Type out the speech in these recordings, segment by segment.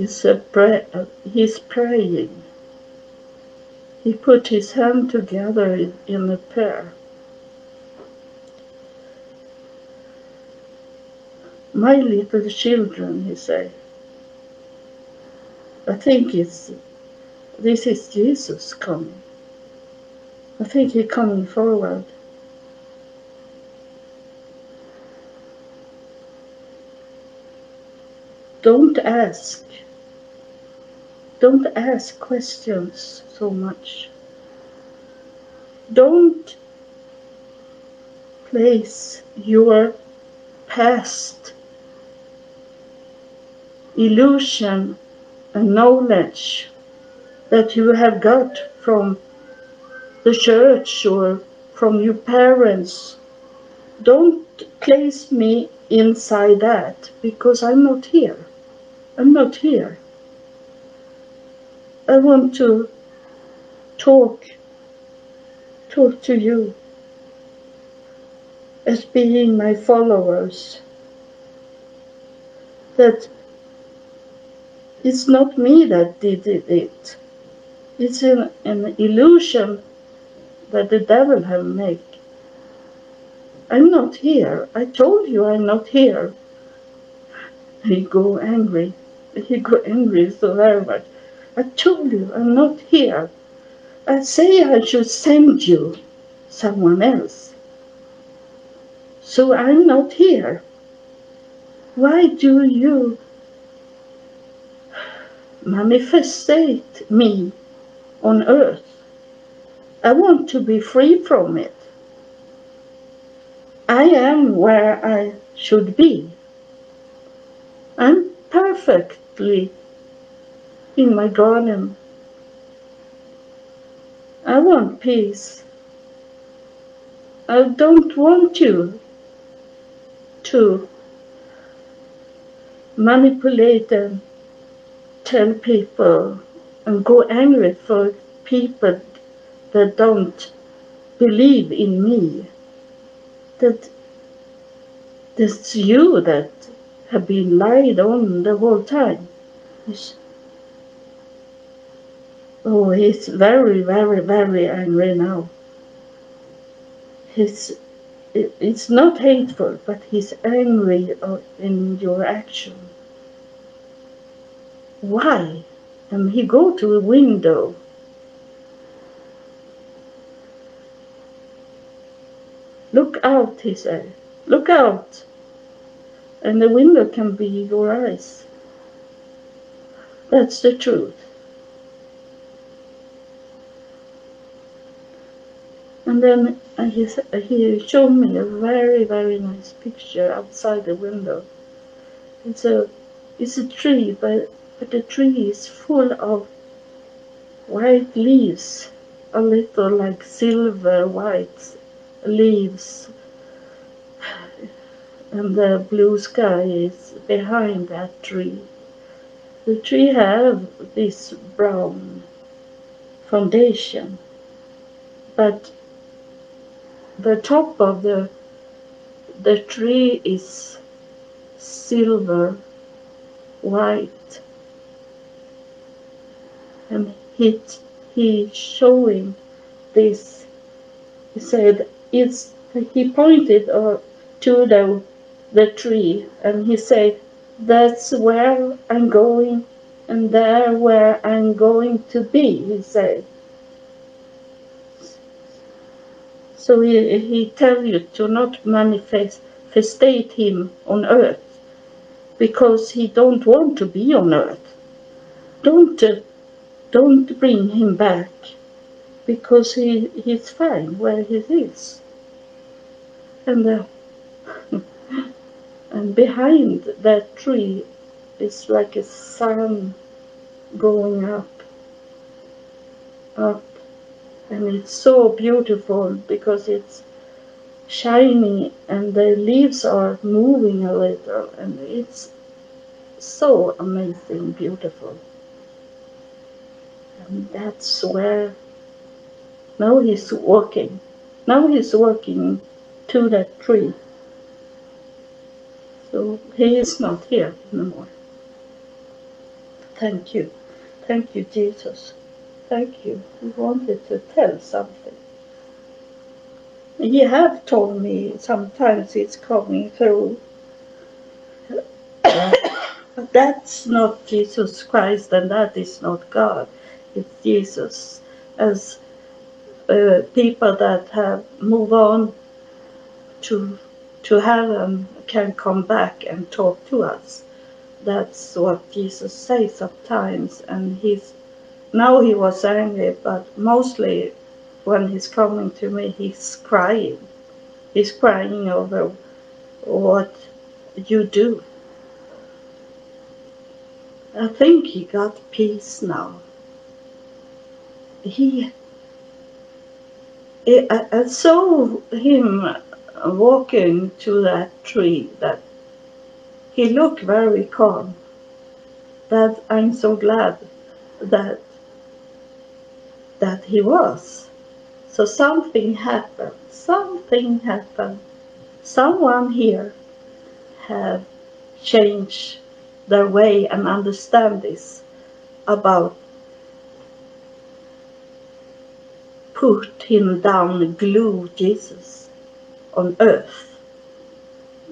He's, a pray, uh, he's praying. He put his hand together in, in a prayer. My little children, he said. I think it's this is Jesus coming. I think he's coming forward. Don't ask. Don't ask questions so much. Don't place your past illusion and knowledge that you have got from the church or from your parents. Don't place me inside that because I'm not here. I'm not here. I want to talk, talk to you as being my followers. That it's not me that did it. It's an, an illusion that the devil have made. I'm not here. I told you I'm not here. He go angry. He go angry so very much. I told you I'm not here. I say I should send you someone else. So I'm not here. Why do you manifestate me on earth? I want to be free from it. I am where I should be. I'm perfectly in my garden. I want peace. I don't want you to manipulate and tell people and go angry for people that don't believe in me. That it's you that have been lied on the whole time. It's, oh, he's very, very, very angry now. He's, it's not hateful, but he's angry in your action. Why? And he go to a window Look out, he said. Look out. And the window can be your eyes. That's the truth. And then uh, he, uh, he showed me a very, very nice picture outside the window. It's a, it's a tree, but, but the tree is full of white leaves, a little like silver white leaves and the blue sky is behind that tree. The tree have this brown foundation, but the top of the the tree is silver white. And he he showing this he said it's he pointed uh, to the the tree and he said that's where i'm going and there where i'm going to be he said so he, he tell you to not manifest him on earth because he don't want to be on earth. Don't uh, don't bring him back because he he's fine where he is. And uh, and behind that tree is like a sun going up up and it's so beautiful because it's shiny and the leaves are moving a little and it's so amazing beautiful and that's where now he's walking now he's walking to that tree. So he is not here anymore. Thank you. Thank you, Jesus. Thank you. He wanted to tell something. You have told me sometimes it's coming through. but that's not Jesus Christ and that is not God. It's Jesus. As uh, people that have moved on to to heaven can come back and talk to us. That's what Jesus says sometimes, and he's now he was angry, but mostly when he's coming to me, he's crying. He's crying over what you do. I think he got peace now. He, I, saw him walking to that tree that he looked very calm. That I'm so glad that that he was. So something happened. Something happened. Someone here have changed their way and understand this about put him down, glue Jesus on earth.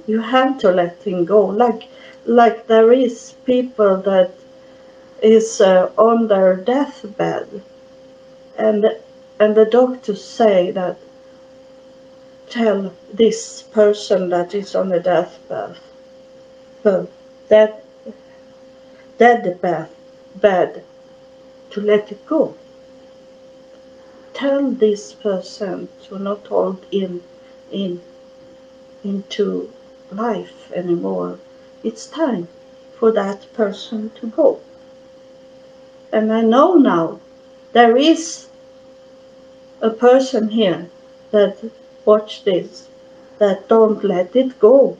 You have to let him go. Like, like there is people that is uh, on their deathbed, and and the doctors say that tell this person that is on the deathbed, well, that deathbed, bed, to let it go. Tell this person to not hold in in into life anymore. It's time for that person to go. And I know now there is a person here that watch this that don't let it go.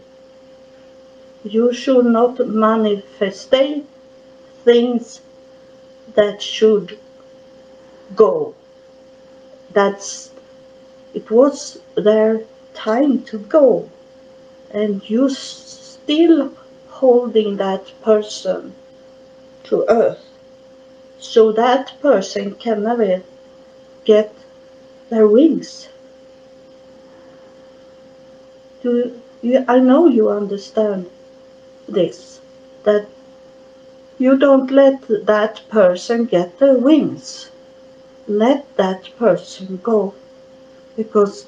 You should not manifest things that should go. That's it was their time to go and you still holding that person to earth so that person can never get their wings. Do you i know you understand this that you don't let that person get their wings. Let that person go because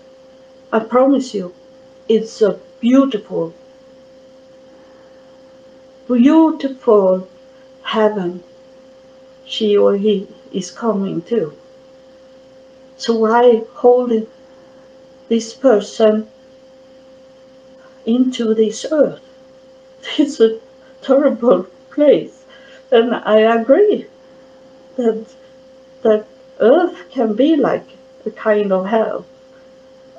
I promise you, it's a beautiful, beautiful heaven. She or he is coming to. So why hold this person into this earth? It's a terrible place. And I agree that that earth can be like a kind of hell.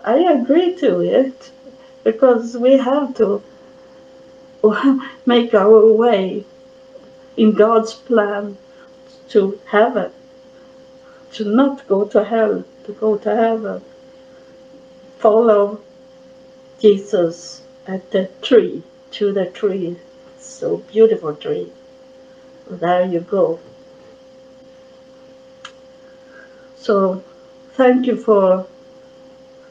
I agree to it because we have to make our way in God's plan to heaven, to not go to hell, to go to heaven. Follow Jesus at the tree, to the tree, so beautiful tree. There you go. So, thank you for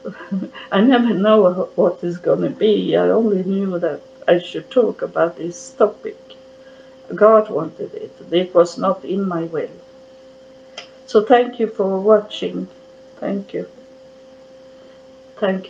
I never know what is going to be. I only knew that I should talk about this topic. God wanted it. It was not in my will. So thank you for watching. Thank you. Thank you.